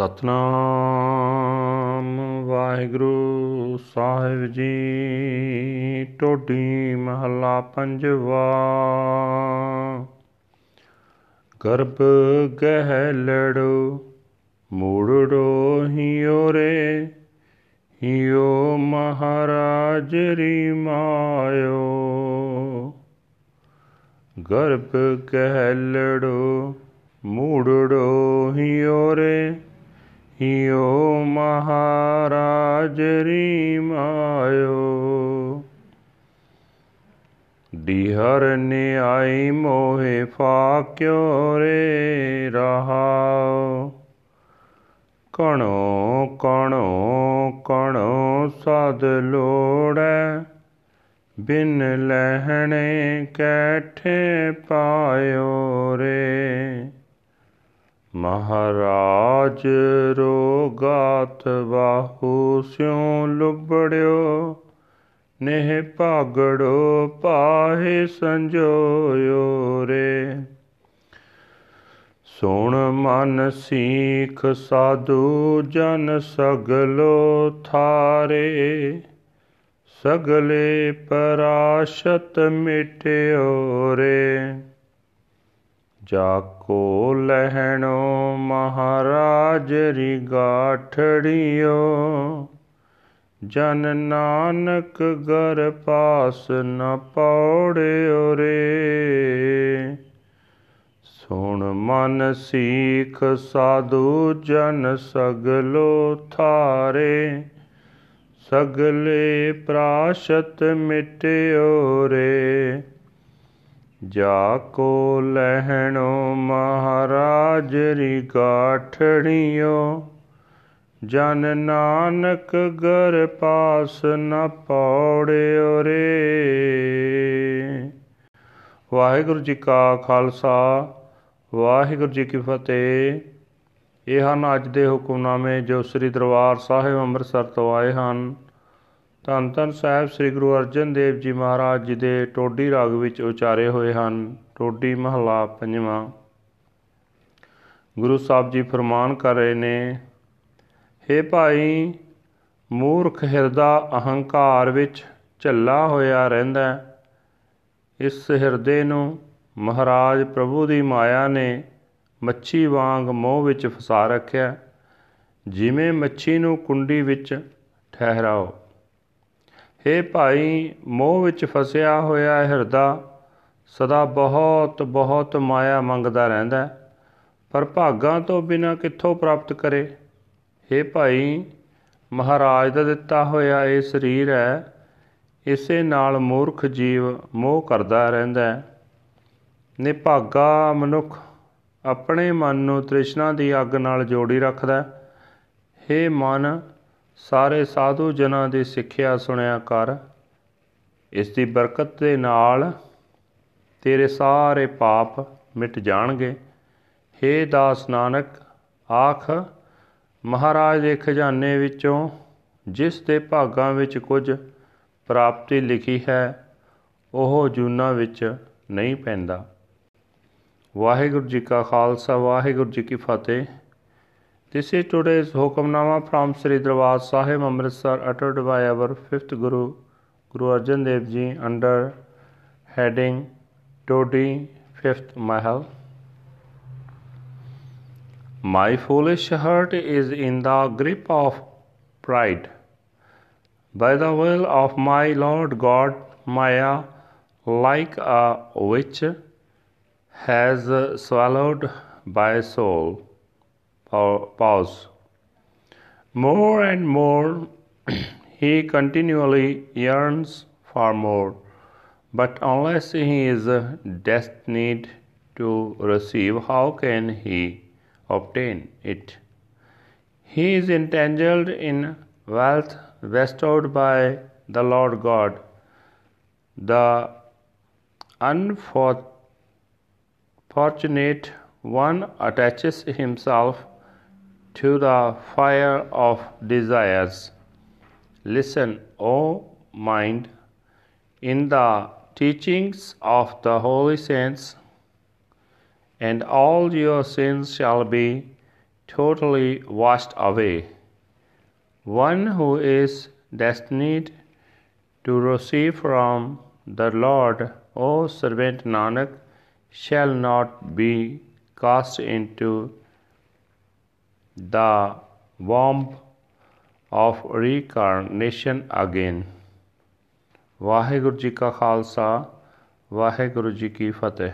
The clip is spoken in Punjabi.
ਸਤਨਾਮ। ਵਾਹਿਗੁਰੂ ਸਾਹਿਬ ਜੀ, ਟੋਡੀ ਮਹੱਲਾ ਪੰਜਵਾ। ਗਰਭ ਗਹਿ ਲੜੋ ਮੂੜੜੋ ਹਿਓ ਰੇ ਹਿਓ ਮਹਾਰਾਜ ਰੀ ਮਾਇਓ। ਗਰਭ ਗਹਿ ਲੜੋ ਡੀਹਰ ਨਿਆਈ ਮੋਹਿ ਫਾਕਿਓ ਰੇ ਰਹਾਉ। ਕਣੋ ਕਣੋ ਕਣੋ ਸਦ ਲੋੜੈ, ਬਿਨ ਲਹਿਣੇ ਕੈਠੇ ਪਾਇਓ ਰੇ। ਮਹਾਰਾਜ ਰੋਗਾਤ ਬਾਹੂ ਸਿਉ ਲੁਬੜਿਓ ਨੇਹ ਭਾਗੜੋ ਪਾਹੇ ਸੰਜੋਇਓ ਰੇ। ਸੁਣ ਮਨ ਸੀਖ ਸਾਧੂ ਜਨ ਸਗਲੋ ਥਾਰੇ। ਸਗਲੇ ਪਰਾਸ਼ਤ ਮਿਟਿਓ ਰੇ। ਜਾ ਕੋ ਲਹਿਣੋ ਮਹਾਰਾਜ ਰੀ ਗਾਠੜਿਓ ਜਨ ਨਾਨਕ ਗਰ ਪਾਸ ਨ ਪੌੜਿਓ ਰੇ। ਸੁਣ ਮਨ ਸੀਖ ਸਾਧੂ ਜਨ ਸਗਲੋ ਥਾਰੇ। ਸਗਲੇ ਪ੍ਰਾਸ਼ਤ ਮਿਟਿਓ ਰੇ। ਜਾ ਕੋ ਲਹਿਣੋ ਮਹਾਰਾਜ ਰੀ ਗਾਠੜਿਓ ਜਨ ਨਾਨਕ ਗਰ ਪਾਸ ਨ ਪੌੜਿਓ ਰੇ। ਵਾਹਿਗੁਰੂ ਜੀ ਕਾ ਖਾਲਸਾ, ਵਾਹਿਗੁਰੂ ਜੀ ਕੀ ਫਤਿਹ। ਇਹ ਹਨ ਅੱਜ ਦੇ ਹੁਕਮਨਾਮੇ ਜੋ ਸ੍ਰੀ ਦਰਬਾਰ ਸਾਹਿਬ ਅੰਮ੍ਰਿਤਸਰ ਤੋਂ ਆਏ ਹਨ। ਧੰਨ ਧੰਨ ਸਾਹਿਬ ਸ੍ਰੀ ਗੁਰੂ ਅਰਜਨ ਦੇਵ ਜੀ ਮਹਾਰਾਜ ਜੀ ਦੇ ਟੋਡੀ ਰਾਗ ਵਿੱਚ ਉਚਾਰੇ ਹੋਏ ਹਨ। ਟੋਡੀ ਮਹਲਾ ਪੰਜਵਾਂ। ਗੁਰੂ ਸਾਹਿਬ ਜੀ ਫਰਮਾਨ ਕਰ ਰਹੇ ਨੇ ਹੇ ਭਾਈ, ਮੂਰਖ ਹਿਰਦਾ ਅਹੰਕਾਰ ਵਿੱਚ ਝੱਲਾ ਹੋਇਆ ਰਹਿੰਦਾ ਇਸ ਹਿਰਦੇ ਨੂੰ ਮਹਾਰਾਜ ਪ੍ਰਭੂ ਦੀ ਮਾਇਆ ਨੇ ਮੱਛੀ ਵਾਂਗ ਮੋਹ ਵਿੱਚ ਫਸਾ ਰੱਖਿਆ ਜਿਵੇਂ ਮੱਛੀ ਨੂੰ ਕੁੰਡੀ ਵਿੱਚ ਠਹਿਰਾਓ। ਹੇ ਭਾਈ, ਮੋਹ ਵਿੱਚ ਫਸਿਆ ਹੋਇਆ ਹਿਰਦਾ ਸਦਾ ਬਹੁਤ ਬਹੁਤ ਮਾਇਆ ਮੰਗਦਾ ਰਹਿੰਦਾ ਪਰ ਭਾਗਾਂ ਤੋਂ ਬਿਨਾ ਕਿੱਥੋਂ ਪ੍ਰਾਪਤ ਕਰੇ? ਹੇ ਭਾਈ, ਮਹਾਰਾਜ ਦਾ ਦਿੱਤਾ ਹੋਇਆ ਇਹ ਸਰੀਰ ਹੈ, ਇਸੇ ਨਾਲ ਮੂਰਖ ਜੀਵ ਮੋਹ ਕਰਦਾ ਰਹਿੰਦਾ ਹੈ। ਨਿਭਾਗਾ ਮਨੁੱਖ ਆਪਣੇ ਮਨ ਨੂੰ ਤ੍ਰਿਸ਼ਨਾ ਦੀ ਅੱਗ ਨਾਲ ਜੋੜੀ ਰੱਖਦਾ ਹੇ। ਮਨ, ਸਾਰੇ ਸਾਧੂ ਜਨਾਂ ਦੀ ਸਿੱਖਿਆ ਸੁਣਿਆ ਕਰ। ਇਸ ਦੀ ਬਰਕਤ ਦੇ ਨਾਲ ਤੇਰੇ ਸਾਰੇ ਪਾਪ ਮਿਟ ਜਾਣਗੇ। ਹੇ ਦਾਸ ਨਾਨਕ, ਆਖ ਮਹਾਰਾਜ ਦੇ ਖਜ਼ਾਨੇ ਵਿੱਚੋਂ ਜਿਸ ਦੇ ਭਾਗਾਂ ਵਿੱਚ ਕੁਝ ਪ੍ਰਾਪਤੀ ਲਿਖੀ ਹੈ ਉਹ ਜੂਨਾ ਵਿੱਚ ਨਹੀਂ ਪੈਂਦਾ ਵਾਹਿਗੁਰੂ ਜੀ ਕਾ ਖਾਲਸਾ ਵਾਹਿਗੁਰੂ ਜੀ ਕੀ ਫਤਿਹ This is today's Hukamnama from Sri Darbar Sahib Amritsar uttered by our fifth Guru, Guru Arjan Dev Ji under heading Todi Fifth Mahal. My foolish heart is in the grip of pride. By the will of my Lord God, Maya, like a witch, has swallowed my soul. Pause. More and more he continually yearns for more, but unless he is destined to receive, how can he obtain it? He is entangled in wealth bestowed by the Lord God. The unfortunate one attaches himself to the fire of desires. Listen, O mind, in the teachings of the holy saints, and all your sins shall be totally washed away. One who is destined to receive from the Lord, O servant Nanak, shall not be cast into the womb of reincarnation again. Waheguru ji ਕਾ ਖਾਲਸਾ ਵਾਹਿਗੁਰੂ ਜੀ ਕੀ ਫਤਿਹ